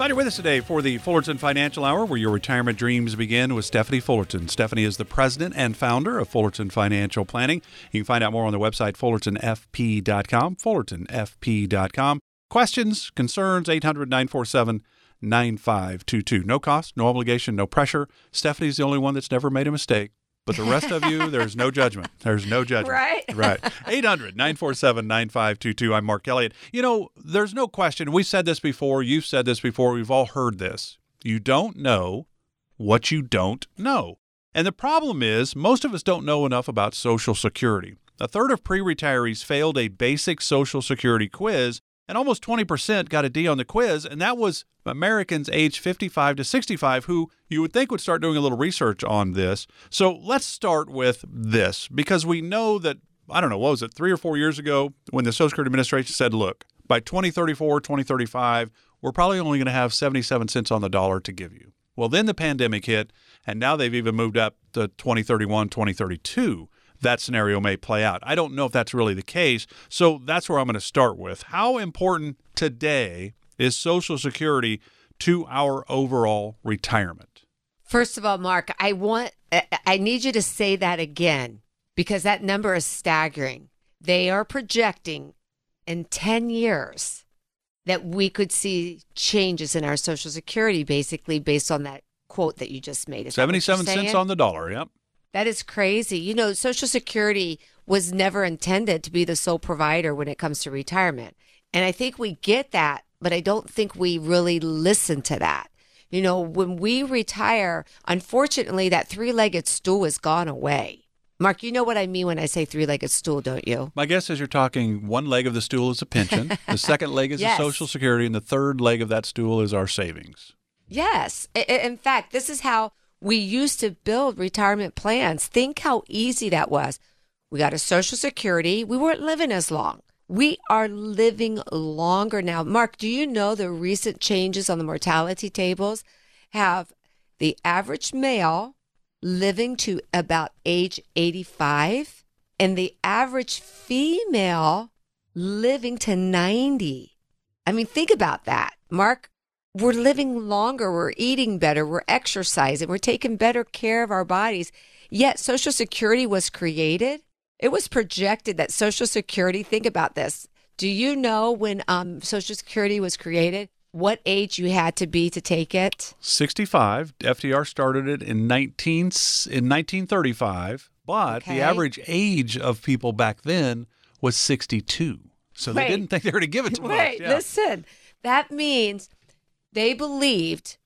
Glad you're with us today for the Fullerton Financial Hour, where your retirement dreams begin with Stephanie Fullerton. Stephanie is the president and founder of Fullerton Financial Planning. You can find out more on their website fullertonfp.com, fullertonfp.com. Questions, concerns, 800 947 9522. No cost, no obligation, no pressure. Stephanie's the only one that's never made a mistake. But the rest of you, there's no judgment. There's no judgment. Right. Right. 800 947 9522. I'm Mark Elliott. You know, there's no question. We said this before. You've said this before. We've all heard this. You don't know what you don't know. And the problem is, most of us don't know enough about Social Security. A third of pre retirees failed a basic Social Security quiz, and almost 20% got a D on the quiz, and that was Americans aged 55 to 65 who you would think would start doing a little research on this. So let's start with this because we know that, I don't know, what was it, three or four years ago when the Social Security Administration said, look, by 2034, 2035, we're probably only going to have 77 cents on the dollar to give you. Well, then the pandemic hit, and now they've even moved up to 2031, 2032 that scenario may play out. I don't know if that's really the case. So that's where I'm going to start with. How important today is Social Security to our overall retirement? First of all, Mark, I want I need you to say that again because that number is staggering. They are projecting in 10 years that we could see changes in our social security basically based on that quote that you just made. Is that what you're 77 cents on the dollar, yep. That is crazy. You know, Social Security was never intended to be the sole provider when it comes to retirement. And I think we get that, but I don't think we really listen to that. You know, when we retire, unfortunately, that three legged stool has gone away. Mark, you know what I mean when I say three legged stool, don't you? My guess is you're talking one leg of the stool is a pension, the second leg is Yes. the Social Security, and the third leg of that stool is our savings. Yes. In fact, this is how we used to build retirement plans. Think how easy that was. We got a Social Security. We weren't living as long. We are living longer now. Mark, do you know the recent changes on the mortality tables have the average male living to about age 85 and the average female living to 90? I mean, think about that. Mark, we're living longer, we're eating better, we're exercising, we're taking better care of our bodies. Yet Social Security was created. It was projected that Social Security, think about this. Do you know when um, Social Security was created, what age you had to be to take it? 65. FDR started it in 19 in 1935, but Okay. the average age of people back then was 62. So they didn't think they were going to give it to us. Wait, Yeah. listen. That means they believed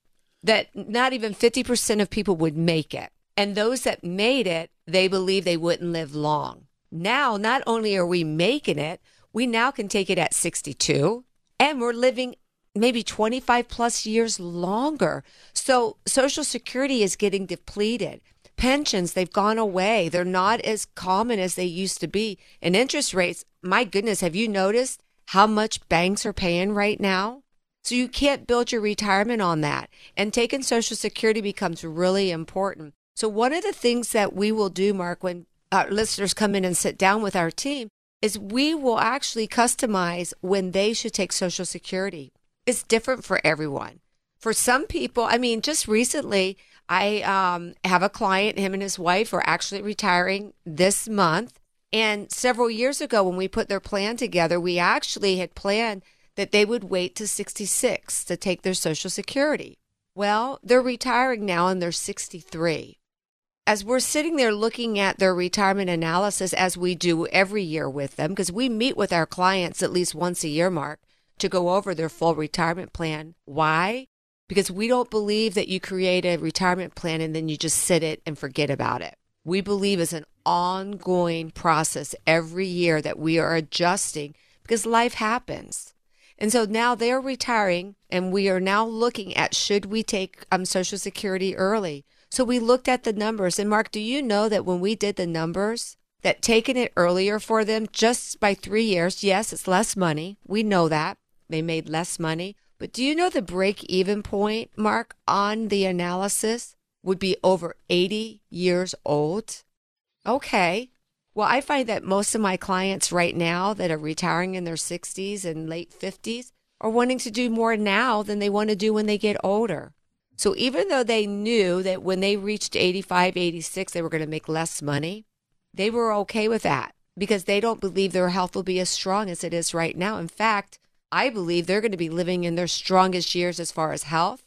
that not even 50% of people would make it. And those that made it, they believed they wouldn't live long. Now, not only are we making it, we now can take it at 62 and we're living maybe 25 plus years longer. So Social Security is getting depleted. Pensions, they've gone away. They're not as common as they used to be. And interest rates, my goodness, have you noticed how much banks are paying right now? So you can't build your retirement on that. And taking Social Security becomes really important. So one of the things that we will do, Mark, when our listeners come in and sit down with our team, is we will actually customize when they should take Social Security. It's different for everyone. For some people, I mean, just recently, I um, have a client, him and his wife are actually retiring this month. And several years ago, when we put their plan together, we actually had planned that they would wait to 66 to take their Social Security. Well, they're retiring now and they're 63 as we're sitting there looking at their retirement analysis as we do every year with them because we meet with our clients at least once a year mark to go over their full retirement plan. Why? Because we don't believe that you create a retirement plan and then you just sit it and forget about it. We believe it's an ongoing process every year that we are adjusting because life happens and so now they're retiring and we are now looking at should we take um, social security early So we looked at the numbers. And Mark, do you know that when we did the numbers, that taking it earlier for them just by three years, yes, it's less money. We know that. They made less money. But do you know the break even point, Mark, on the analysis would be over 80 years old? Okay. Well, I find that most of my clients right now that are retiring in their 60s and late 50s are wanting to do more now than they want to do when they get older. So even though they knew that when they reached 85, 86, they were going to make less money, they were okay with that because they don't believe their health will be as strong as it is right now. In fact, I believe they're going to be living in their strongest years as far as health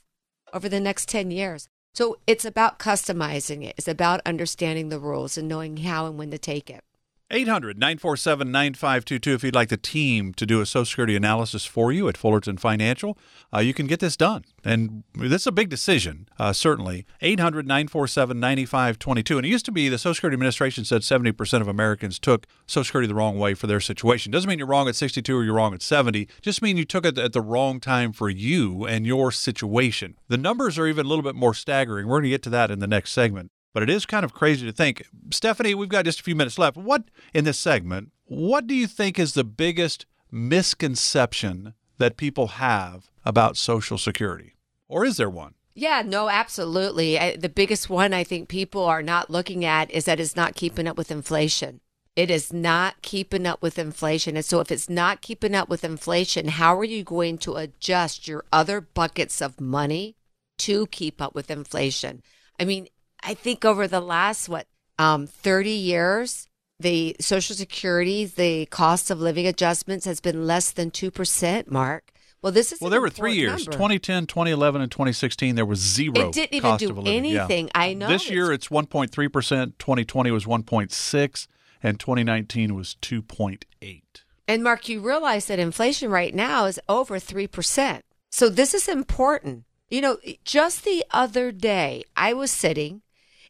over the next 10 years. So it's about customizing it. It's about understanding the rules and knowing how and when to take it. 800 947 9522 if you'd like the team to do a Social Security analysis for you at Fullerton Financial. Uh, you can get this done. And this is a big decision, uh, certainly. 800 947 9522. And it used to be the Social Security Administration said 70% of Americans took Social Security the wrong way for their situation. Doesn't mean you're wrong at 62 or you're wrong at 70, just mean you took it at the wrong time for you and your situation. The numbers are even a little bit more staggering. We're going to get to that in the next segment. But it is kind of crazy to think. Stephanie, we've got just a few minutes left. What in this segment, what do you think is the biggest misconception that people have about Social Security? Or is there one? Yeah, no, absolutely. I, the biggest one I think people are not looking at is that it's not keeping up with inflation. It is not keeping up with inflation. And so, if it's not keeping up with inflation, how are you going to adjust your other buckets of money to keep up with inflation? I mean, I think over the last, what, um, 30 years, the Social Security, the cost of living adjustments has been less than 2%, Mark. Well, this is well. There were three years: number. 2010, 2011, and 2016. There was zero. It didn't even do anything. Yeah. I know. This year it's 1.3 percent. 2020 was 1.6, and 2019 was 2.8. And Mark, you realize that inflation right now is over 3%. So this is important. You know, just the other day, I was sitting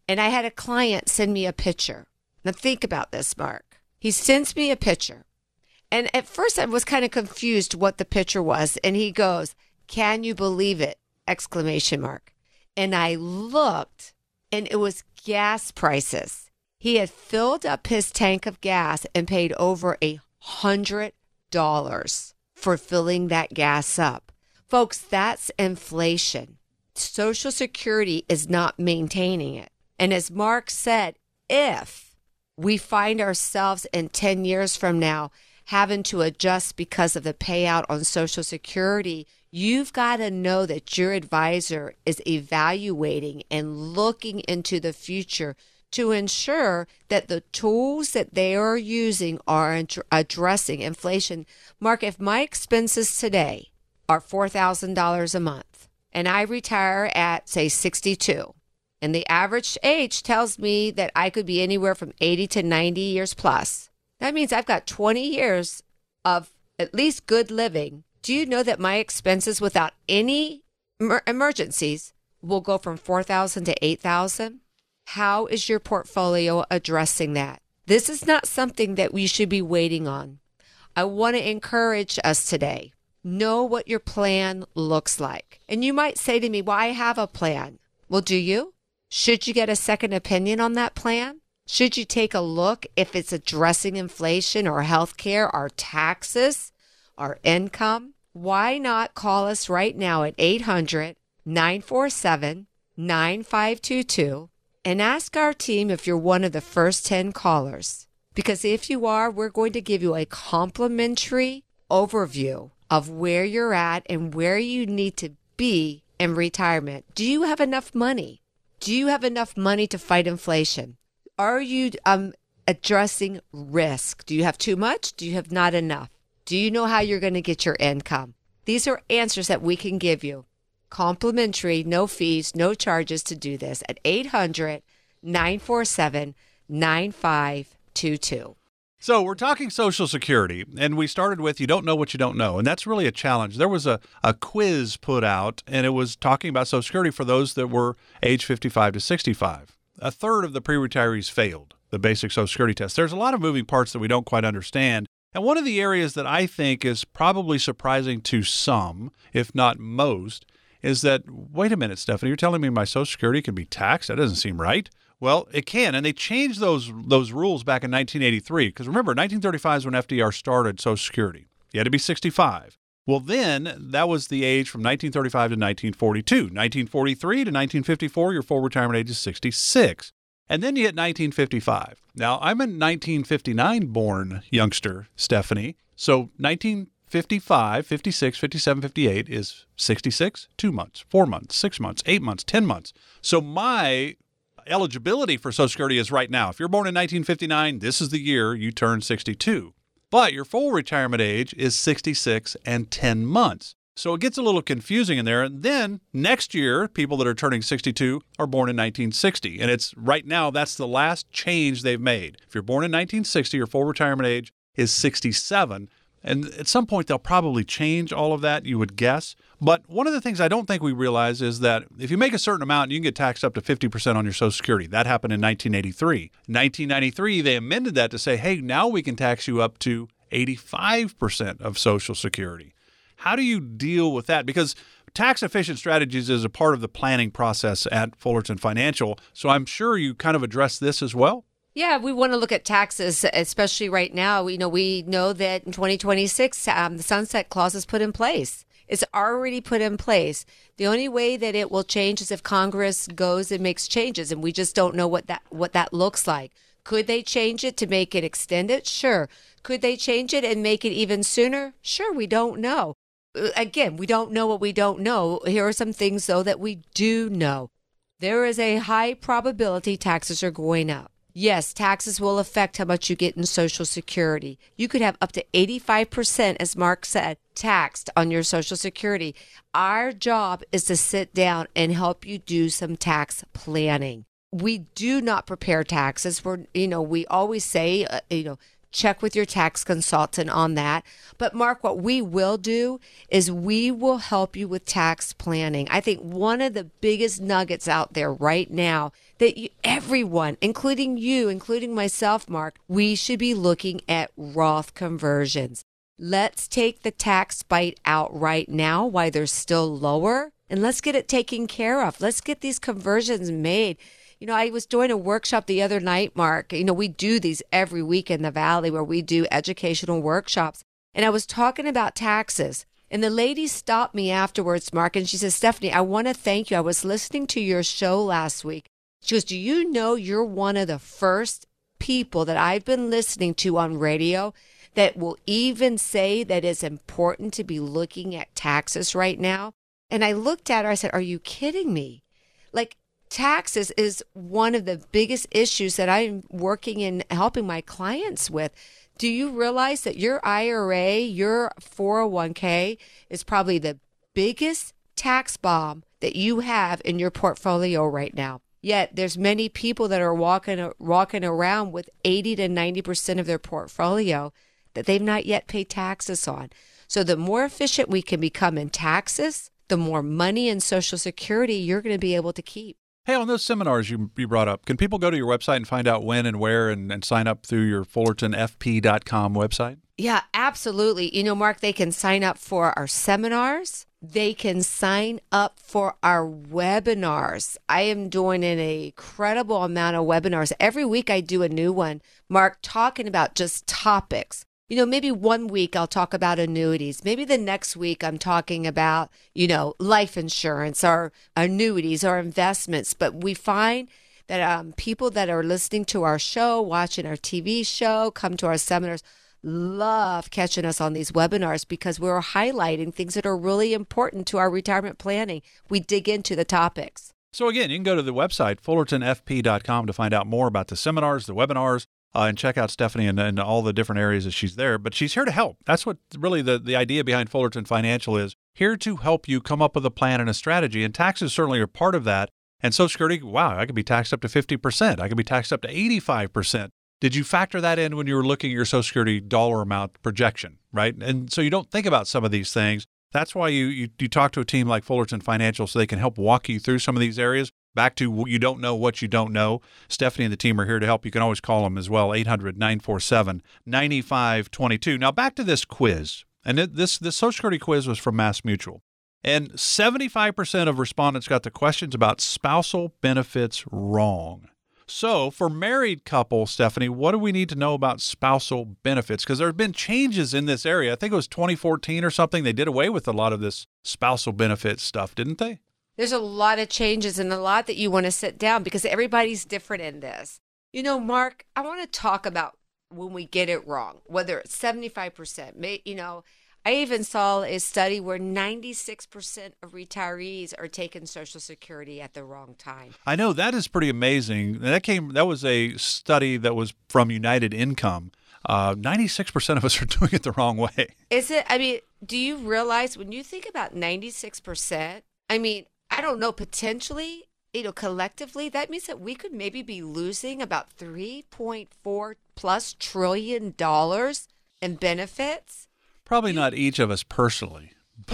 and I had a client send me a picture. Now think about this, Mark. He sends me a picture. And at first I was kind of confused what the picture was. And he goes, Can you believe it? Exclamation mark. And I looked and it was gas prices. He had filled up his tank of gas and paid over a hundred dollars for filling that gas up. Folks, that's inflation. Social Security is not maintaining it. And as Mark said, if we find ourselves in 10 years from now having to adjust because of the payout on Social Security, you've got to know that your advisor is evaluating and looking into the future to ensure that the tools that they are using are ad- addressing inflation. Mark, if my expenses today are $4,000 a month and I retire at, say, 62, and the average age tells me that I could be anywhere from 80 to 90 years plus. That means I've got 20 years of at least good living. Do you know that my expenses without any emergencies will go from 4,000 to 8,000? How is your portfolio addressing that? This is not something that we should be waiting on. I want to encourage us today. Know what your plan looks like. And you might say to me, Well, I have a plan. Well, do you? Should you get a second opinion on that plan? Should you take a look if it's addressing inflation or healthcare, our taxes, our income? Why not call us right now at 800 947 9522 and ask our team if you're one of the first 10 callers? Because if you are, we're going to give you a complimentary overview of where you're at and where you need to be in retirement. Do you have enough money? Do you have enough money to fight inflation? Are you um, addressing risk? Do you have too much? Do you have not enough? Do you know how you're going to get your income? These are answers that we can give you. Complimentary, no fees, no charges to do this at 800 947 9522. So we're talking Social Security, and we started with you don't know what you don't know, and that's really a challenge. There was a, a quiz put out, and it was talking about Social Security for those that were age 55 to 65. A third of the pre-retirees failed the basic Social Security test. There's a lot of moving parts that we don't quite understand, and one of the areas that I think is probably surprising to some, if not most, is that wait a minute, Stephanie, you're telling me my Social Security can be taxed? That doesn't seem right. Well, it can, and they changed those those rules back in 1983. Because remember, 1935 is when FDR started Social Security. You had to be 65. Well, then that was the age from 1935 to 1942. 1943 to 1954, your full retirement age is 66. And then you hit 1955. Now, I'm a 1959 born youngster, Stephanie. So 1955, 56, 57, 58 is 66, two months, four months, six months, eight months, 10 months. So my eligibility for Social Security is right now. If you're born in 1959, this is the year you turn 62. But your full retirement age is 66 and 10 months. So it gets a little confusing in there. And then next year, people that are turning 62 are born in 1960. And it's right now, that's the last change they've made. If you're born in 1960, your full retirement age is 67. And at some point, they'll probably change all of that, you would guess. But one of the things I don't think we realize is that if you make a certain amount, you can get taxed up to 50% on your Social Security. That happened in 1983. 1993, they amended that to say, hey, now we can tax you up to 85% of Social Security. How do you deal with that? Because tax efficient strategies is a part of the planning process at Fullerton Financial. So I'm sure you kind of address this as well. Yeah, we want to look at taxes, especially right now. You know, we know that in 2026, um, the sunset clause is put in place. It's already put in place. The only way that it will change is if Congress goes and makes changes, and we just don't know what that what that looks like. Could they change it to make it extended? Sure. Could they change it and make it even sooner? Sure, we don't know. Uh, again, we don't know what we don't know. Here are some things, though, that we do know. There is a high probability taxes are going up. Yes, taxes will affect how much you get in Social Security. You could have up to 85%, as Mark said, taxed on your Social Security. Our job is to sit down and help you do some tax planning. We do not prepare taxes. We're, you know, we always say, uh, you know, check with your tax consultant on that. But Mark, what we will do is we will help you with tax planning. I think one of the biggest nuggets out there right now that you, everyone, including you, including myself, Mark, we should be looking at Roth conversions. Let's take the tax bite out right now while they're still lower and let's get it taken care of. Let's get these conversions made. You know, I was doing a workshop the other night, Mark. You know, we do these every week in the Valley where we do educational workshops. And I was talking about taxes. And the lady stopped me afterwards, Mark, and she says, Stephanie, I want to thank you. I was listening to your show last week. She goes, Do you know you're one of the first people that I've been listening to on radio that will even say that it's important to be looking at taxes right now? And I looked at her, I said, Are you kidding me? Like, taxes is one of the biggest issues that I'm working in helping my clients with. Do you realize that your IRA, your 401k is probably the biggest tax bomb that you have in your portfolio right now? Yet there's many people that are walking walking around with 80 to 90% of their portfolio that they've not yet paid taxes on. So the more efficient we can become in taxes, the more money and social security you're going to be able to keep. Hey, on those seminars you, you brought up, can people go to your website and find out when and where and, and sign up through your FullertonFP.com website? Yeah, absolutely. You know, Mark, they can sign up for our seminars. They can sign up for our webinars. I am doing an incredible amount of webinars. Every week I do a new one, Mark, talking about just topics you know, maybe one week I'll talk about annuities. Maybe the next week I'm talking about, you know, life insurance or annuities or investments. But we find that um, people that are listening to our show, watching our TV show, come to our seminars, love catching us on these webinars because we're highlighting things that are really important to our retirement planning. We dig into the topics. So, again, you can go to the website, fullertonfp.com, to find out more about the seminars, the webinars, uh, and check out Stephanie and, and all the different areas that she's there. But she's here to help. That's what really the, the idea behind Fullerton Financial is here to help you come up with a plan and a strategy. And taxes certainly are part of that. And Social Security, wow, I could be taxed up to 50%. I could be taxed up to 85%. Did you factor that in when you were looking at your Social Security dollar amount projection, right? And so you don't think about some of these things. That's why you, you, you talk to a team like Fullerton Financial so they can help walk you through some of these areas back to you don't know what you don't know. Stephanie and the team are here to help. You can always call them as well, 800 947 9522. Now, back to this quiz. And it, this, this Social Security quiz was from Mass Mutual. And 75% of respondents got the questions about spousal benefits wrong. So, for married couples, Stephanie, what do we need to know about spousal benefits? Because there have been changes in this area. I think it was 2014 or something. They did away with a lot of this spousal benefit stuff, didn't they? There's a lot of changes and a lot that you want to sit down because everybody's different in this. You know, Mark, I want to talk about when we get it wrong, whether it's 75%, may, you know, I even saw a study where 96% of retirees are taking Social Security at the wrong time. I know that is pretty amazing. That came. That was a study that was from United Income. Uh, 96% of us are doing it the wrong way. Is it? I mean, do you realize when you think about 96%? I mean, I don't know, potentially, you know, collectively, that means that we could maybe be losing about 3.4 plus trillion dollars in benefits. Probably not each of us personally.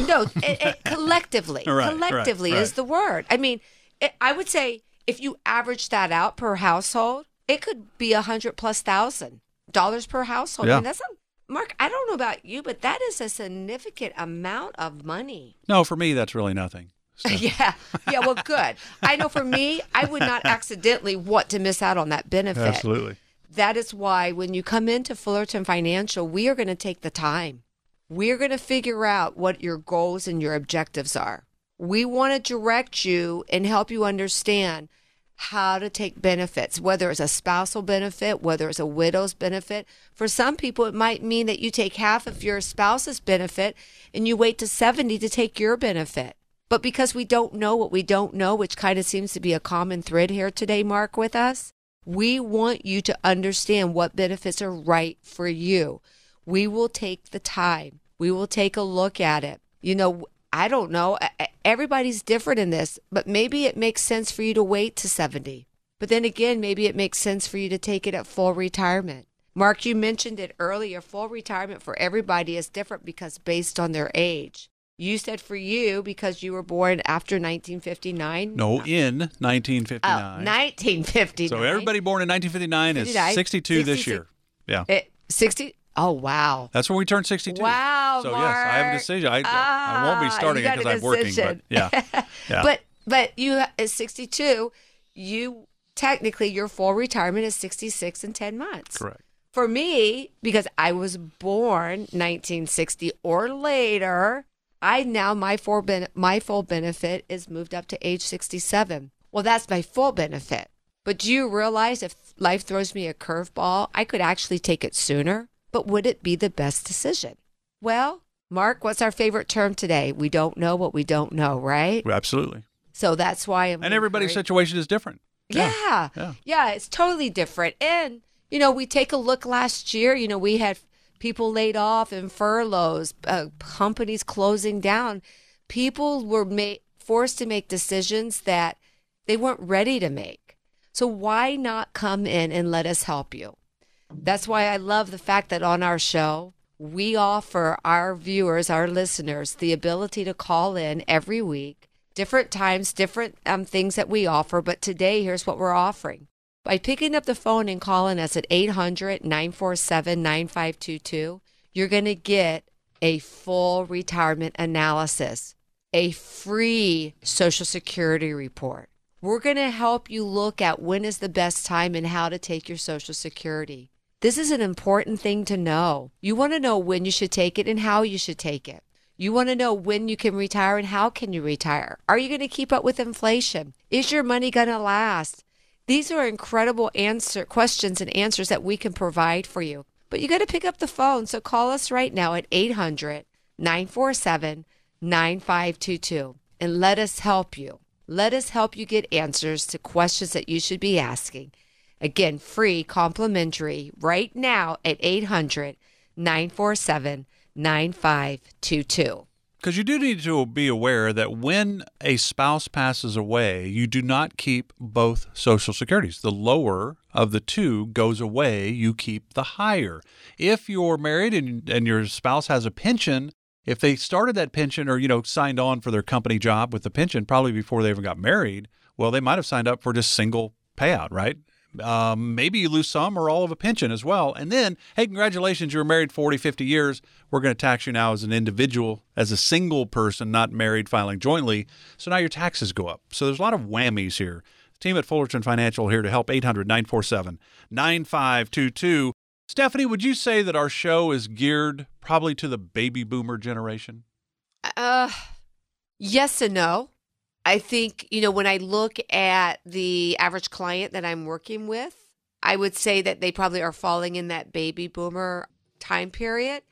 No, it, it, eh, eh, collectively. Right, collectively right, is the word. I mean, it, I would say if you average that out per household, it could be a hundred plus thousand dollars per household. I Yeah. mean, that's not, Mark. I don't know about you, but that is a significant amount of money. No, for me, that's really nothing. So- yeah, yeah. Well, good. I know for me, I would not accidentally want to miss out on that benefit. Absolutely. That is why when you come into Fullerton Financial, we are going to take the time. We're going to figure out what your goals and your objectives are. We want to direct you and help you understand how to take benefits, whether it's a spousal benefit, whether it's a widow's benefit. For some people, it might mean that you take half of your spouse's benefit and you wait to 70 to take your benefit. But because we don't know what we don't know, which kind of seems to be a common thread here today, Mark, with us, we want you to understand what benefits are right for you. We will take the time. We will take a look at it. You know, I don't know. Everybody's different in this, but maybe it makes sense for you to wait to 70. But then again, maybe it makes sense for you to take it at full retirement. Mark, you mentioned it earlier. Full retirement for everybody is different because based on their age. You said for you because you were born after 1959. No, in Oh, 1959. 1959. so everybody born in 1959 is 59, 62 this year. Yeah. It, 60. Oh, wow. That's when we turn 62. Wow, So yes, I have a decision. I, I won't be Ah, starting it because I'm working, but yeah. Yeah. But but you at 62. You technically your full retirement is 66 and 10 months. Correct. For me, because I was born 1960 or later, I now my full ben- my full benefit is moved up to age 67. Well, that's my full benefit. But do you realize if life throws me a curveball, I could actually take it sooner? But would it be the best decision? Well, Mark, what's our favorite term today? We don't know what we don't know, right? Absolutely. So that's why I'm And everybody's encourage- situation is different. yeah. yeah. Yeah. it's totally different. And, you know, we take a look last year, you know, we had people laid off and furloughs, uh, companies closing down. People were ma- forced to make decisions that they weren't ready to make. So why not come in and let us help you? That's why I love the fact that on our show, we offer our viewers, our listeners, the ability to call in every week, different times, different um, things that we offer. But today, here's what we're offering. By picking up the phone and calling us at 800 947 9522, you're going to get a full retirement analysis, a free Social Security report. We're going to help you look at when is the best time and how to take your Social Security. This is an important thing to know. You want to know when you should take it and how you should take it. You want to know when you can retire and how can you retire. Are you going to keep up with inflation? Is your money going to last? These are incredible answer questions and answers that we can provide for you. But you got to pick up the phone. So call us right now at 800 947 9522 and let us help you. Let us help you get answers to questions that you should be asking. Again, free, complimentary, right now at 800 947 9522. Because you do need to be aware that when a spouse passes away, you do not keep both Social Securities. The lower of the two goes away, you keep the higher. If you're married and, and your spouse has a pension, if they started that pension or, you know, signed on for their company job with the pension probably before they even got married, well, they might have signed up for just single payout, right? Um, maybe you lose some or all of a pension as well. And then, hey, congratulations, you were married 40, 50 years. We're going to tax you now as an individual, as a single person, not married, filing jointly. So now your taxes go up. So there's a lot of whammies here. Team at Fullerton Financial here to help 800 947 9522. Stephanie, would you say that our show is geared probably to the baby boomer generation? Uh, yes and no. I think, you know, when I look at the average client that I'm working with, I would say that they probably are falling in that baby boomer time period.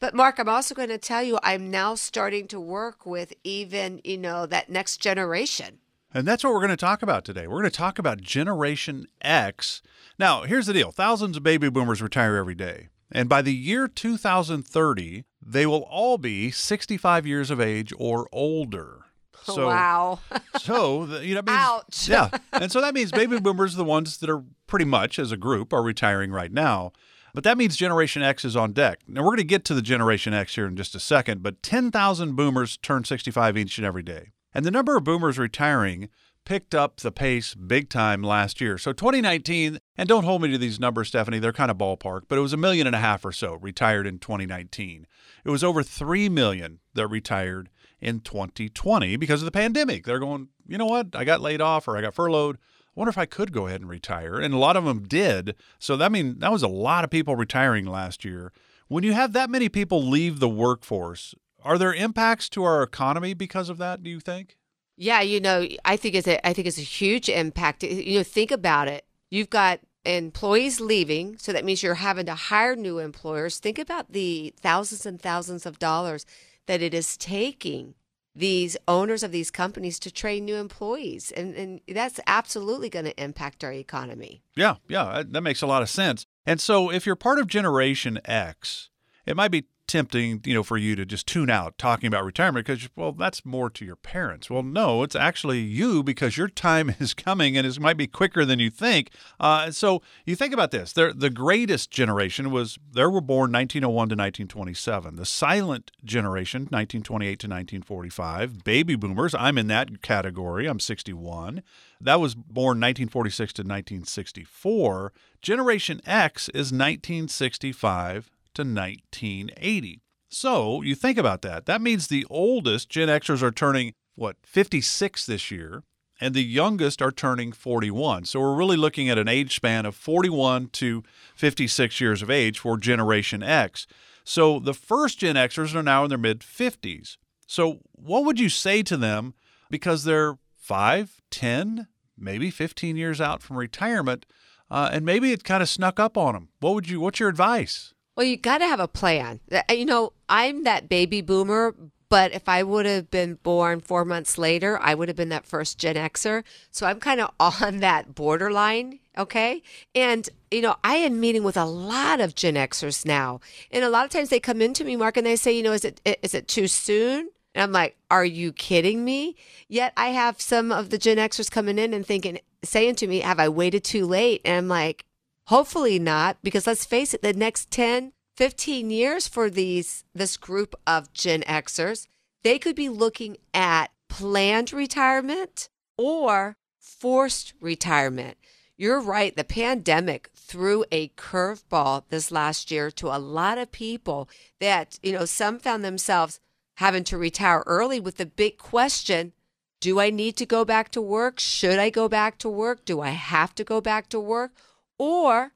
But Mark, I'm also going to tell you, I'm now starting to work with even, you know, that next generation. And that's what we're going to talk about today. We're going to talk about Generation X. Now, here's the deal thousands of baby boomers retire every day. And by the year 2030, they will all be 65 years of age or older. So, wow. so the, you know, means, ouch. yeah, and so that means baby boomers, are the ones that are pretty much as a group, are retiring right now. But that means Generation X is on deck. Now we're going to get to the Generation X here in just a second. But 10,000 boomers turn 65 each and every day, and the number of boomers retiring picked up the pace big time last year. So 2019, and don't hold me to these numbers, Stephanie, they're kind of ballpark, but it was a million and a half or so retired in 2019. It was over 3 million that retired in 2020 because of the pandemic. They're going, you know what? I got laid off or I got furloughed. I wonder if I could go ahead and retire. And a lot of them did. So that mean that was a lot of people retiring last year. When you have that many people leave the workforce, are there impacts to our economy because of that, do you think? Yeah, you know, I think it's a I think it's a huge impact. You know, think about it. You've got employees leaving, so that means you're having to hire new employers. Think about the thousands and thousands of dollars that it is taking these owners of these companies to train new employees. And, and that's absolutely going to impact our economy. Yeah, yeah, that makes a lot of sense. And so if you're part of Generation X, it might be tempting, you know, for you to just tune out talking about retirement because, well, that's more to your parents. Well, no, it's actually you because your time is coming and it might be quicker than you think. Uh, so you think about this: They're, the greatest generation was they were born 1901 to 1927. The silent generation, 1928 to 1945. Baby boomers, I'm in that category. I'm 61. That was born 1946 to 1964. Generation X is 1965 to 1980. So you think about that. That means the oldest Gen Xers are turning, what, 56 this year, and the youngest are turning 41. So we're really looking at an age span of 41 to 56 years of age for Generation X. So the first Gen Xers are now in their mid 50s. So what would you say to them because they're 5, 10, maybe 15 years out from retirement, uh, and maybe it kind of snuck up on them? What would you? What's your advice? Well, you got to have a plan. Uh, uh, you know, I'm that baby boomer, but if I would have been born four months later, I would have been that first Gen Xer. So I'm kind of on that borderline. Okay. And, you know, I am meeting with a lot of Gen Xers now. And a lot of times they come into me, Mark, and they say, you know, is it, is it too soon? And I'm like, are you kidding me? Yet I have some of the Gen Xers coming in and thinking, saying to me, have I waited too late? And I'm like, Hopefully not, because let's face it, the next 10, 15 years for these this group of Gen Xers, they could be looking at planned retirement or forced retirement. You're right, the pandemic threw a curveball this last year to a lot of people that, you know, some found themselves having to retire early with the big question do I need to go back to work? Should I go back to work? Do I have to go back to work? Or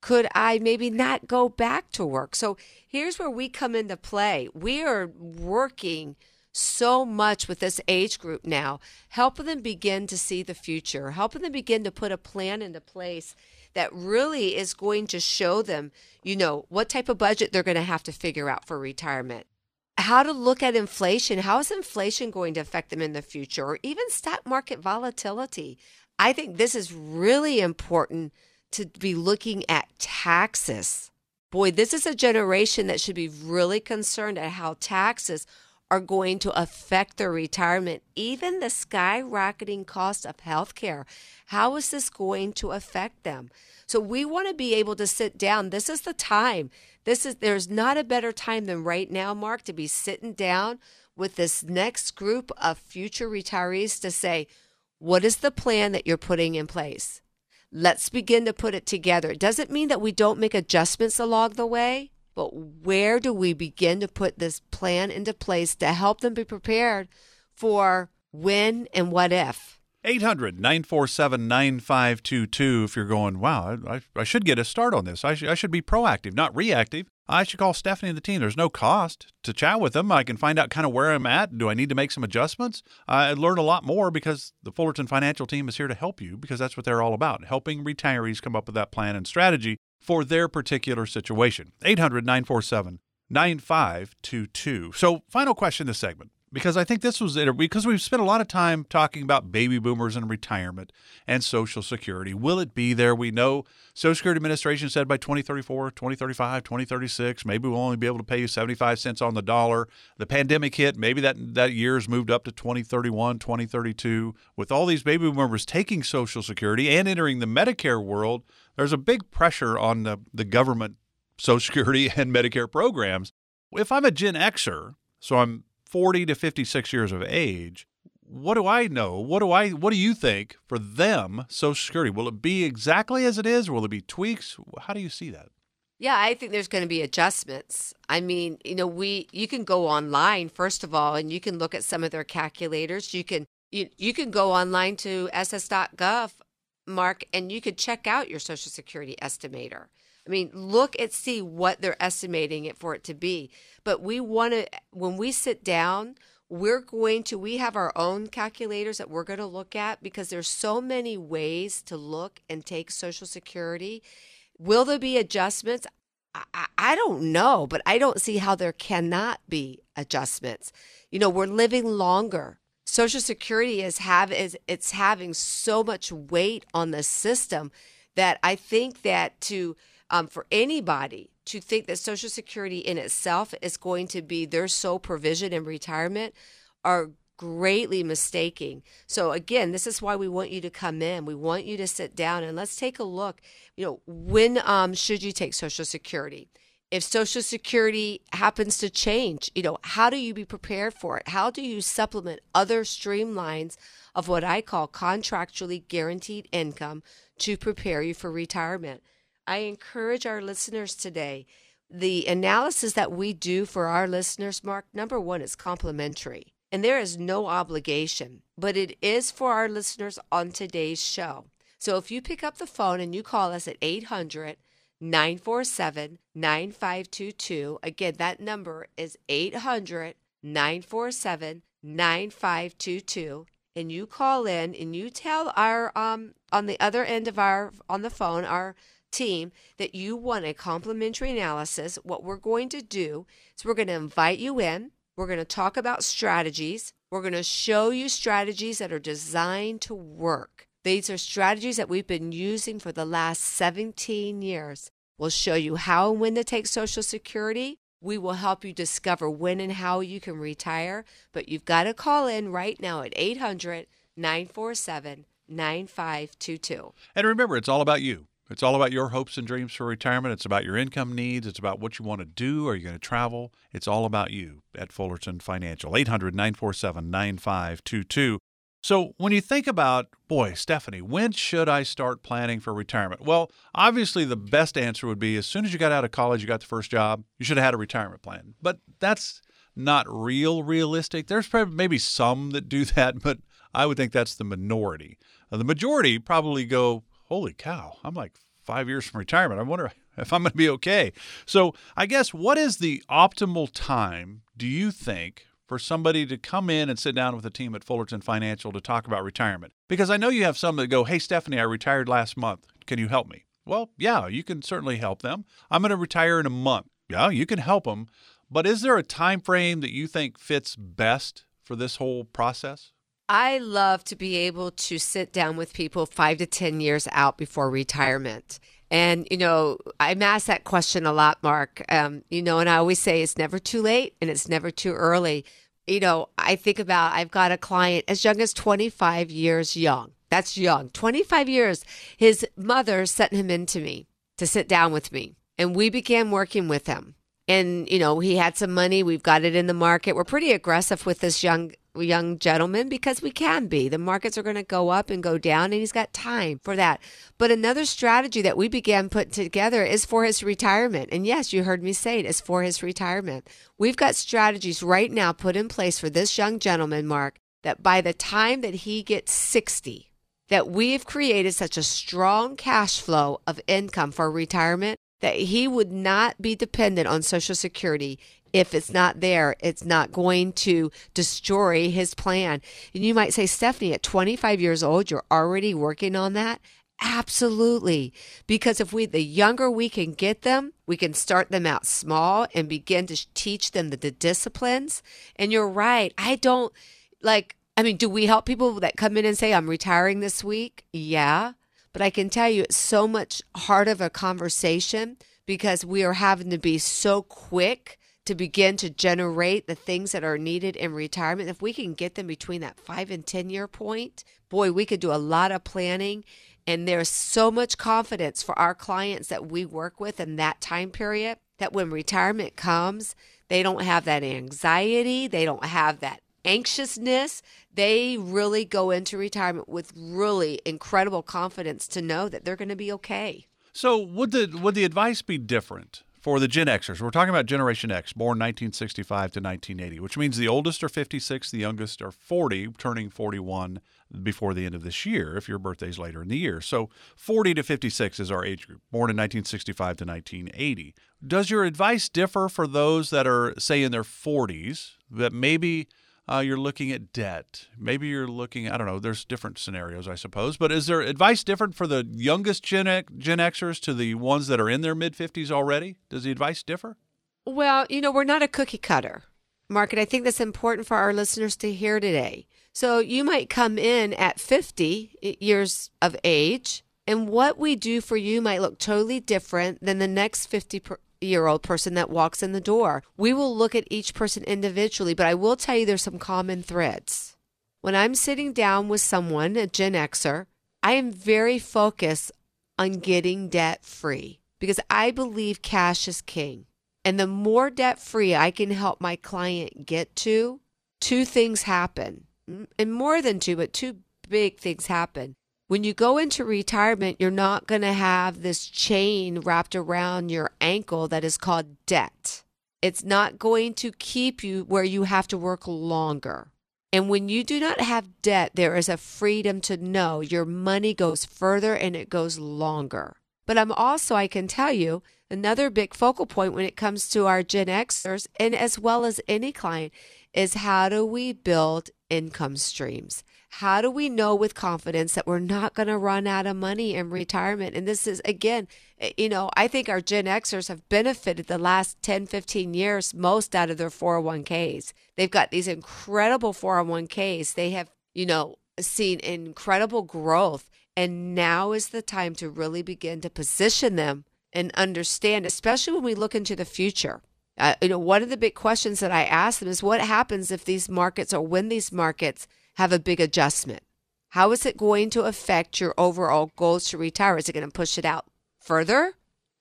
could I maybe not go back to work? So here's where we come into play. We are working so much with this age group now, helping them begin to see the future, helping them begin to put a plan into place that really is going to show them, you know, what type of budget they're going to have to figure out for retirement. How to look at inflation. How is inflation going to affect them in the future? Or even stock market volatility. I think this is really important to be looking at taxes. Boy, this is a generation that should be really concerned at how taxes are going to affect their retirement, even the skyrocketing cost of health care. How is this going to affect them? So we want to be able to sit down. This is the time. This is there's not a better time than right now, Mark, to be sitting down with this next group of future retirees to say, what is the plan that you're putting in place? Let's begin to put it together. It doesn't mean that we don't make adjustments along the way, but where do we begin to put this plan into place to help them be prepared for when and what if? 800 947 9522. If you're going, wow, I, I should get a start on this. I, sh- I should be proactive, not reactive. I should call Stephanie and the team. There's no cost to chat with them. I can find out kind of where I'm at. Do I need to make some adjustments? I learn a lot more because the Fullerton Financial team is here to help you because that's what they're all about helping retirees come up with that plan and strategy for their particular situation. 800 947 9522. So, final question this segment because I think this was it because we've spent a lot of time talking about baby boomers and retirement and Social Security. Will it be there? We know Social Security Administration said by 2034, 2035, 2036, maybe we'll only be able to pay you 75 cents on the dollar. The pandemic hit, maybe that that year's moved up to 2031, 2032. With all these baby boomers taking Social Security and entering the Medicare world, there's a big pressure on the, the government Social Security and Medicare programs. If I'm a Gen Xer, so I'm 40 to 56 years of age, what do I know? What do I what do you think for them social security? Will it be exactly as it is will it be tweaks? How do you see that? Yeah, I think there's going to be adjustments. I mean, you know, we you can go online first of all and you can look at some of their calculators. You can you, you can go online to ss.gov mark and you could check out your social security estimator. I mean, look and see what they're estimating it for it to be. But we want to, when we sit down, we're going to, we have our own calculators that we're going to look at because there's so many ways to look and take Social Security. Will there be adjustments? I, I don't know, but I don't see how there cannot be adjustments. You know, we're living longer. Social Security is have is it's having so much weight on the system that I think that to um, for anybody to think that Social Security in itself is going to be their sole provision in retirement are greatly mistaking. So again, this is why we want you to come in. We want you to sit down and let's take a look. You know, when um, should you take Social Security? If Social Security happens to change, you know, how do you be prepared for it? How do you supplement other streamlines of what I call contractually guaranteed income to prepare you for retirement? I encourage our listeners today. The analysis that we do for our listeners, Mark, number one, is complimentary. And there is no obligation, but it is for our listeners on today's show. So if you pick up the phone and you call us at 800 947 9522, again, that number is 800 947 9522 and you call in and you tell our um on the other end of our on the phone our team that you want a complimentary analysis, what we're going to do is we're going to invite you in. We're going to talk about strategies. We're going to show you strategies that are designed to work. These are strategies that we've been using for the last 17 years. We'll show you how and when to take Social Security. We will help you discover when and how you can retire. But you've got to call in right now at 800 947 9522. And remember, it's all about you. It's all about your hopes and dreams for retirement. It's about your income needs. It's about what you want to do. Are you going to travel? It's all about you at Fullerton Financial. 800 947 9522. So, when you think about, boy, Stephanie, when should I start planning for retirement? Well, obviously, the best answer would be as soon as you got out of college, you got the first job, you should have had a retirement plan. But that's not real realistic. There's probably maybe some that do that, but I would think that's the minority. Uh, the majority probably go holy cow, I'm like five years from retirement. I wonder if I'm going to be okay. So, I guess what is the optimal time, do you think, for somebody to come in and sit down with a team at Fullerton Financial to talk about retirement? Because I know you have some that go, hey, Stephanie, I retired last month. Can you help me? Well, yeah, you can certainly help them. I'm going to retire in a month. Yeah, you can help them. But is there a time frame that you think fits best for this whole process? I love to be able to sit down with people five to 10 years out before retirement. And, you know, I'm asked that question a lot, Mark. Um, you know, and I always say it's never too late and it's never too early. You know, I think about I've got a client as young as 25 years young. That's young. 25 years. His mother sent him in to me to sit down with me, and we began working with him. And, you know, he had some money. We've got it in the market. We're pretty aggressive with this young young gentleman because we can be. The markets are going to go up and go down, and he's got time for that. But another strategy that we began putting together is for his retirement. And yes, you heard me say it is for his retirement. We've got strategies right now put in place for this young gentleman, Mark, that by the time that he gets 60, that we've created such a strong cash flow of income for retirement that he would not be dependent on Social Security if it's not there, it's not going to destroy his plan. And you might say, Stephanie, at 25 years old, you're already working on that. Absolutely. Because if we, the younger we can get them, we can start them out small and begin to teach them the, the disciplines. And you're right. I don't like, I mean, do we help people that come in and say, I'm retiring this week? Yeah. But I can tell you, it's so much hard of a conversation because we are having to be so quick to begin to generate the things that are needed in retirement. If we can get them between that five and 10 year point, boy, we could do a lot of planning. And there's so much confidence for our clients that we work with in that time period that when retirement comes, they don't have that anxiety, they don't have that anxiousness. They really go into retirement with really incredible confidence to know that they're going to be okay. So would the would the advice be different for the Gen Xers. We're talking about Generation X, born 1965 to 1980, which means the oldest are 56, the youngest are 40, turning 41 before the end of this year if your birthday's later in the year. So 40 to 56 is our age group, born in 1965 to 1980. Does your advice differ for those that are, say, in their 40s that maybe uh, you're looking at debt. Maybe you're looking, I don't know, there's different scenarios, I suppose. But is there advice different for the youngest Gen, Gen Xers to the ones that are in their mid 50s already? Does the advice differ? Well, you know, we're not a cookie cutter market. I think that's important for our listeners to hear today. So you might come in at 50 years of age, and what we do for you might look totally different than the next 50 per- year old person that walks in the door. We will look at each person individually, but I will tell you there's some common threads. When I'm sitting down with someone, a Gen Xer, I am very focused on getting debt free because I believe cash is king. And the more debt free I can help my client get to, two things happen. Mm, and more than two, but two big things happen. When you go into retirement, you're not going to have this chain wrapped around your ankle that is called debt. It's not going to keep you where you have to work longer. And when you do not have debt, there is a freedom to know your money goes further and it goes longer. But I'm also, I can tell you, another big focal point when it comes to our Gen Xers and as well as any client is how do we build income streams? How do we know with confidence that we're not going to run out of money in retirement? And this is, again, eh, you know, I think our Gen Xers have benefited the last 10, 15 years most out of their 401ks. They've got these incredible 401ks. They have, you know, seen incredible growth. And now is the time to really begin to position them and understand, especially when we look into the future. Uh, you know, one of the big questions that I ask them is what happens if these markets or when these markets have a big adjustment? How is it going to affect your overall goals to retire? Is it going to push it out further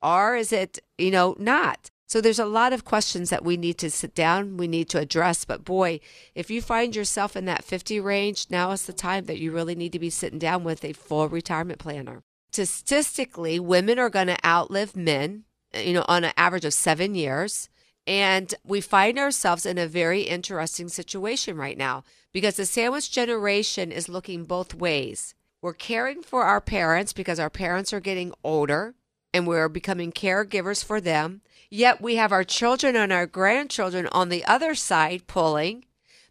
or is it, you know, not? So there's a lot of questions that we need to sit down, we need to address. But boy, if you find yourself in that 50 range, now is the time that you really need to be sitting down with a full retirement planner. Statistically, women are going to outlive men, you know, on an average of seven years. And we find ourselves in a very interesting situation right now because the sandwich generation is looking both ways. We're caring for our parents because our parents are getting older and we're becoming caregivers for them. Yet we have our children and our grandchildren on the other side pulling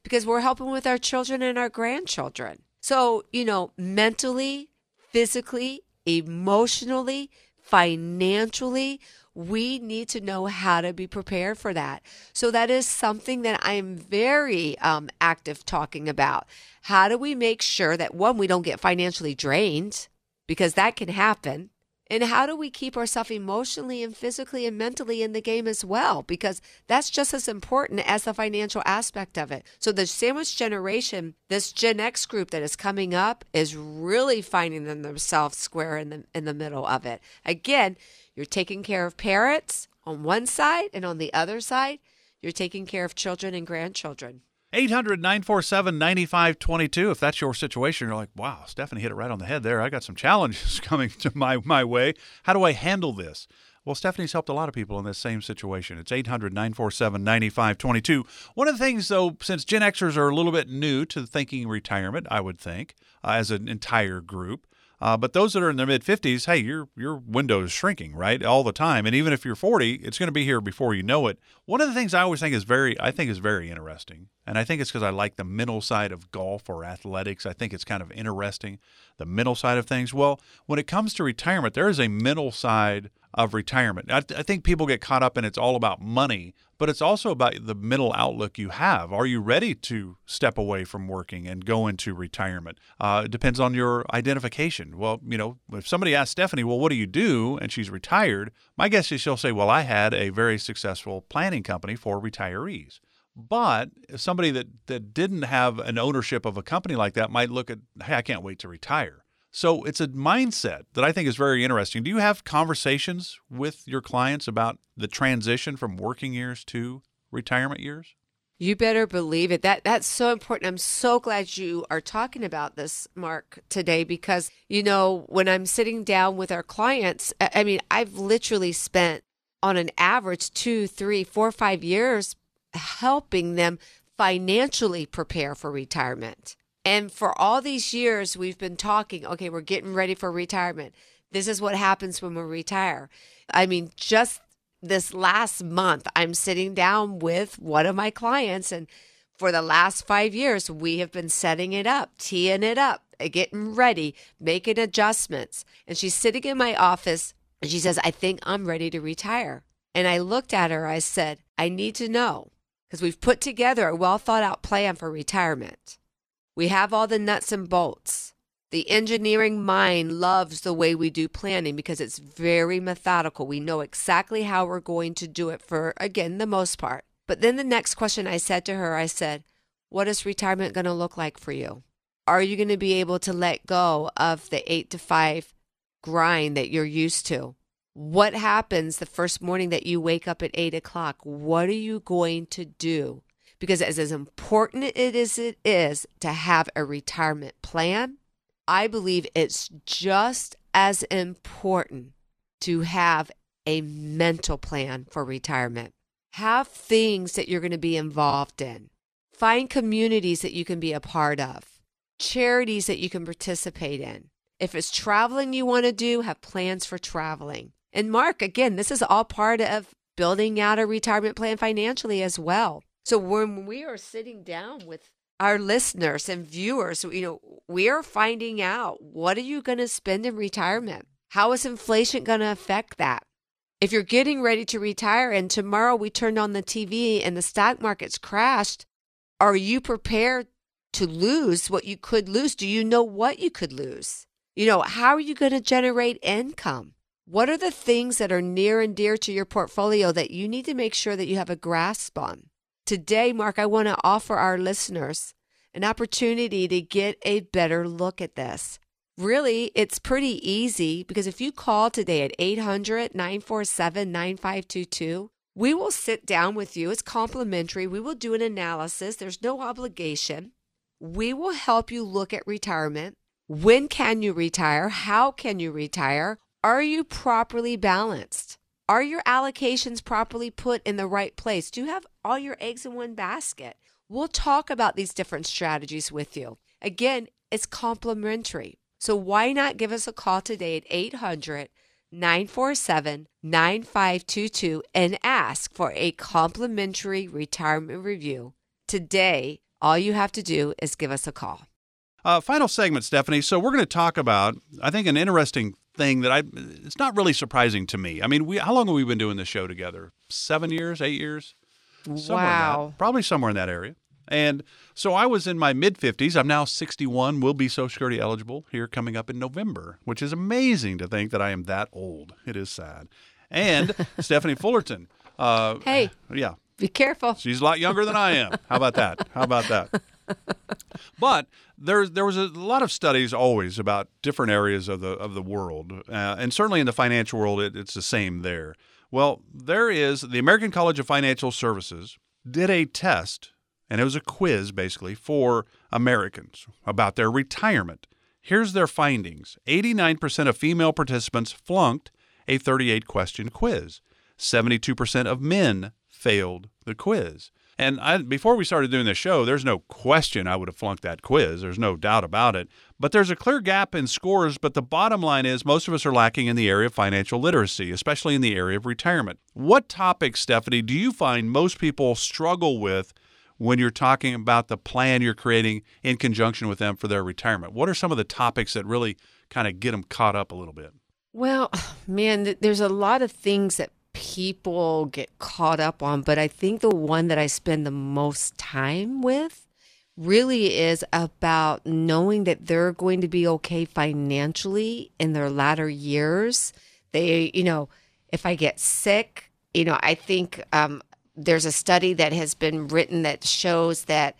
because we're helping with our children and our grandchildren. So, you know, mentally, physically, emotionally, financially, we need to know how to be prepared for that. So that is something that I'm very um, active talking about. How do we make sure that one, we don't get financially drained because that can happen. And how do we keep ourselves emotionally and physically and mentally in the game as well? Because that's just as important as the financial aspect of it. So, the sandwich generation, this Gen X group that is coming up, is really finding themselves square in the, in the middle of it. Again, you're taking care of parents on one side, and on the other side, you're taking care of children and grandchildren. 800 947 9522. If that's your situation, you're like, wow, Stephanie hit it right on the head there. I got some challenges coming to my, my way. How do I handle this? Well, Stephanie's helped a lot of people in this same situation. It's 800 947 9522. One of the things, though, since Gen Xers are a little bit new to thinking retirement, I would think, uh, as an entire group, uh, but those that are in their mid 50s, hey, your your window is shrinking, right, all the time. And even if you're 40, it's going to be here before you know it. One of the things I always think is very, I think is very interesting, and I think it's because I like the mental side of golf or athletics. I think it's kind of interesting, the mental side of things. Well, when it comes to retirement, there is a mental side of retirement. I, I, think people get caught up in it's all about money, but it's also about the mental outlook you have. Are you ready to step away from working and go into retirement? Uh, it depends on your identification. Well, you know, if somebody asks Stephanie, well, what do you do? And she's retired, my guess is she'll say, well, I had a very successful planning company for retirees. But somebody that, that didn't have an ownership of a company like that might look at, hey, I can't wait to retire. So it's a mindset that I think is very interesting. Do you have conversations with your clients about the transition from working years to retirement years? You better believe it. That that's so important. I'm so glad you are talking about this, Mark, today because you know when I'm sitting down with our clients, I mean, I've literally spent on an average two, three, four, five years helping them financially prepare for retirement. And for all these years, we've been talking, okay, we're getting ready for retirement. This is what happens when we retire. I mean, just this last month, I'm sitting down with one of my clients, and for the last five years, we have been setting it up, teeing it up, getting ready, making adjustments. And she's sitting in my office and she says, I think I'm ready to retire. And I looked at her, I said, I need to know because we've put together a well thought out plan for retirement. We have all the nuts and bolts. The engineering mind loves the way we do planning because it's very methodical. We know exactly how we're going to do it for, again, the most part. But then the next question I said to her, I said, What is retirement going to look like for you? Are you going to be able to let go of the eight to five grind that you're used to? What happens the first morning that you wake up at eight o'clock? What are you going to do because as, as important it is it is to have a retirement plan, I believe it's just as important to have a mental plan for retirement. Have things that you're going to be involved in. Find communities that you can be a part of. Charities that you can participate in. If it's traveling you want to do, have plans for traveling. And Mark, again, this is all part of building out a retirement plan financially as well. So when we are sitting down with our listeners and viewers, you know, we are finding out what are you going to spend in retirement? How is inflation going to affect that? If you're getting ready to retire and tomorrow we turned on the TV and the stock market's crashed, are you prepared to lose what you could lose? Do you know what you could lose? You know, how are you going to generate income? What are the things that are near and dear to your portfolio that you need to make sure that you have a grasp on? Today, Mark, I want to offer our listeners an opportunity to get a better look at this. Really, it's pretty easy because if you call today at 800 947 9522, we will sit down with you. It's complimentary. We will do an analysis. There's no obligation. We will help you look at retirement. When can you retire? How can you retire? Are you properly balanced? Are your allocations properly put in the right place? Do you have all your eggs in one basket? We'll talk about these different strategies with you. Again, it's complimentary. So why not give us a call today at 800 947 9522 and ask for a complimentary retirement review? Today, all you have to do is give us a call. Uh, final segment, Stephanie. So we're going to talk about, I think, an interesting thing that I it's not really surprising to me. I mean, we how long have we been doing this show together? Seven years, eight years? Somewhere wow. That, probably somewhere in that area. And so I was in my mid 50s. I'm now 61, will be Social Security eligible here coming up in November, which is amazing to think that I am that old. It is sad. And Stephanie Fullerton. Uh, hey. Yeah. Be careful. She's a lot younger than I am. How about that? How about that? but there there was a lot of studies always about different areas of the of the world, uh, and certainly in the financial world, it, it's the same there. Well, there is the American College of Financial Services did a test and it was a quiz basically for Americans about their retirement. Here's their findings 89% of female participants flunked a 38 question quiz, 72% of men failed the quiz. And I, before we started doing this show, there's no question I would have flunked that quiz. There's no doubt about it. But there's a clear gap in scores. But the bottom line is most of us are lacking in the area of financial literacy, especially in the area of retirement. What topics, Stephanie, do you find most people struggle with when you're talking about the plan you're creating in conjunction with them for their retirement? What are some of the topics that really kind of get them caught up a little bit? Well, man, there's a lot of things that people get caught up on, but I think the one that I spend the most time with really is about knowing that they're going to be okay financially in their latter years. They, you know, if I get sick, you know, I think um, there's a study that has been written that shows that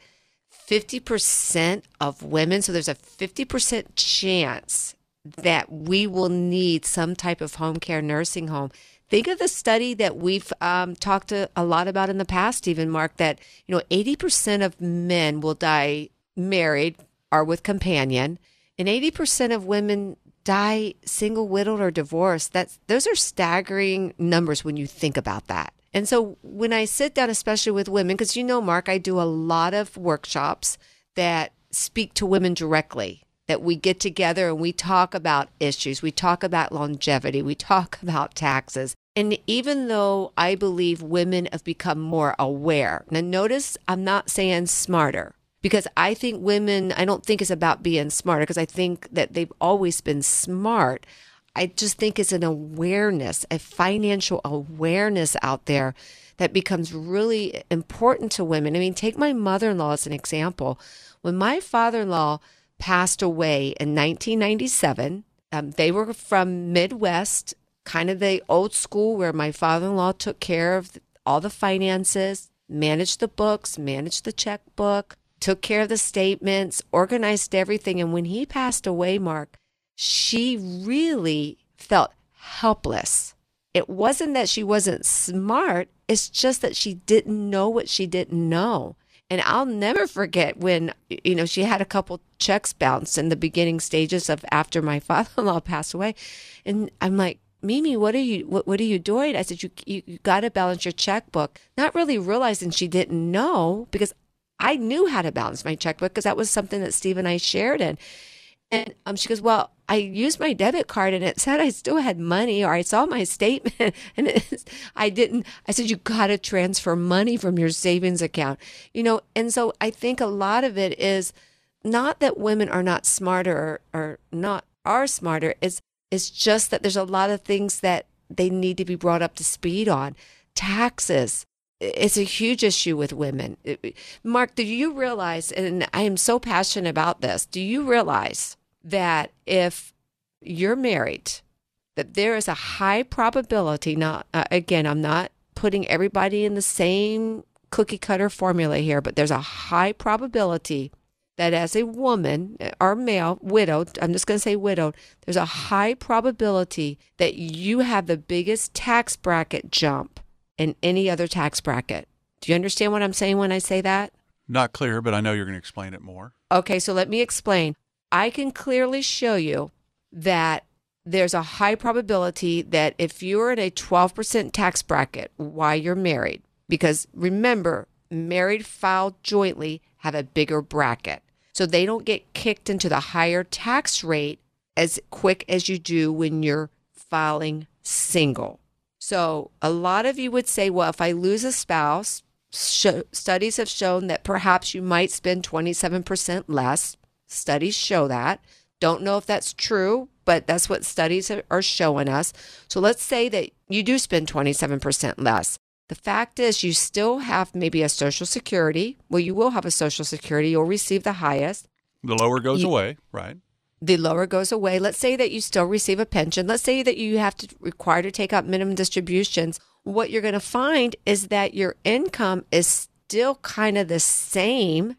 50% of women, so there's a 50% chance that we will need some type of home care nursing home think of the study that we've um, talked a, a lot about in the past, even Mark, that you know 80% of men will die married or with companion, and 80% of women die single, widowed, or divorced. That's those are staggering numbers when you think about that. And so when I sit down, especially with women, because you know, Mark, I do a lot of workshops that speak to women directly that we get together and we talk about issues, we talk about longevity, we talk about taxes. And even though I believe women have become more aware, now notice I'm not saying smarter because I think women, I don't think it's about being smarter because I think that they've always been smart. I just think it's an awareness, a financial awareness out there that becomes really important to women. I mean, take my mother in law as an example. When my father in law passed away in 1997. Um, they were from Midwest, kind of the old school where my father in law took care of all the finances, managed the books, managed the checkbook, took care of the statements, organized everything. And when he passed away, Mark, she really felt helpless. It wasn't that she wasn't smart, it's just that she didn't know what she didn't know. And I'll never forget when, you know, she had a couple checks bounced in the beginning stages of after my father-in-law passed away. And I'm like, Mimi, what are you what, what are you doing? I said, you, you, you got to balance your checkbook. Not really realizing she didn't know because I knew how to balance my checkbook because that was something that Steve and I shared in. And um, she goes, Well, I used my debit card and it said I still had money, or I saw my statement and I didn't. I said, You got to transfer money from your savings account, you know. And so I think a lot of it is not that women are not smarter or, or not are smarter, it's, it's just that there's a lot of things that they need to be brought up to speed on. Taxes, it's a huge issue with women. Mark, do you realize, and I am so passionate about this, do you realize that if you're married, that there is a high probability, not, uh, again, I'm not putting everybody in the same cookie cutter formula here, but there's a high probability that as a woman or male, widowed, I'm just going to say widowed, there's a high probability that you have the biggest tax bracket jump in any other tax bracket. Do you understand what I'm saying when I say that? Not clear, but I know you're going to explain it more. Okay, so let me explain. I can clearly show you that there's a high probability that if you're in a 12% tax bracket while you're married, because remember, married filed jointly have a bigger bracket. So they don't get kicked into the higher tax rate as quick as you do when you're filing single. So a lot of you would say, well, if I lose a spouse, sh- studies have shown that perhaps you might spend 27% less. Studies show that. Don't know if that's true, but that's what studies are showing us. So let's say that you do spend 27% less. The fact is, you still have maybe a Social Security. Well, you will have a Social Security. You'll receive the highest. The lower goes you, away, right? the lower goes away. Let's say that you still receive a pension. Let's say that you have to require to take out minimum distributions. What you're going to find is that your income is still kind of the same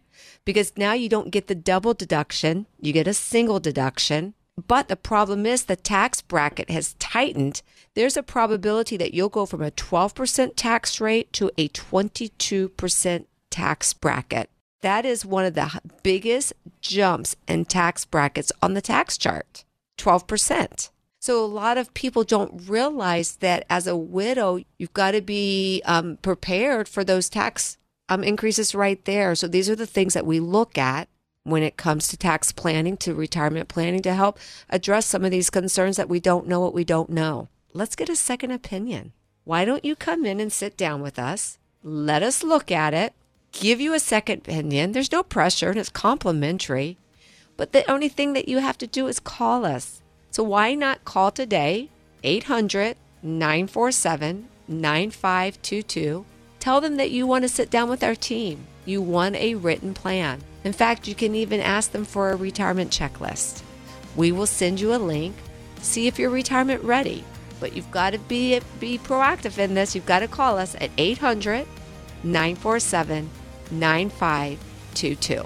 because now you don't get the double deduction, you get a single deduction. But the problem is the tax bracket has tightened. There's a probability that you'll go from a 12% tax rate to a 22% tax bracket. That is one of the biggest jumps in tax brackets on the tax chart 12%. So, a lot of people don't realize that as a widow, you've got to be um, prepared for those tax um, increases right there. So, these are the things that we look at when it comes to tax planning, to retirement planning, to help address some of these concerns that we don't know what we don't know. Let's get a second opinion. Why don't you come in and sit down with us? Let us look at it, give you a second opinion. There's no pressure and it's complimentary. But the only thing that you have to do is call us. So why not call today, 800 947 9522? Tell them that you want to sit down with our team. You want a written plan. In fact, you can even ask them for a retirement checklist. We will send you a link. See if you're retirement ready. But you've got to be be proactive in this. You've got to call us at 800 947 9522.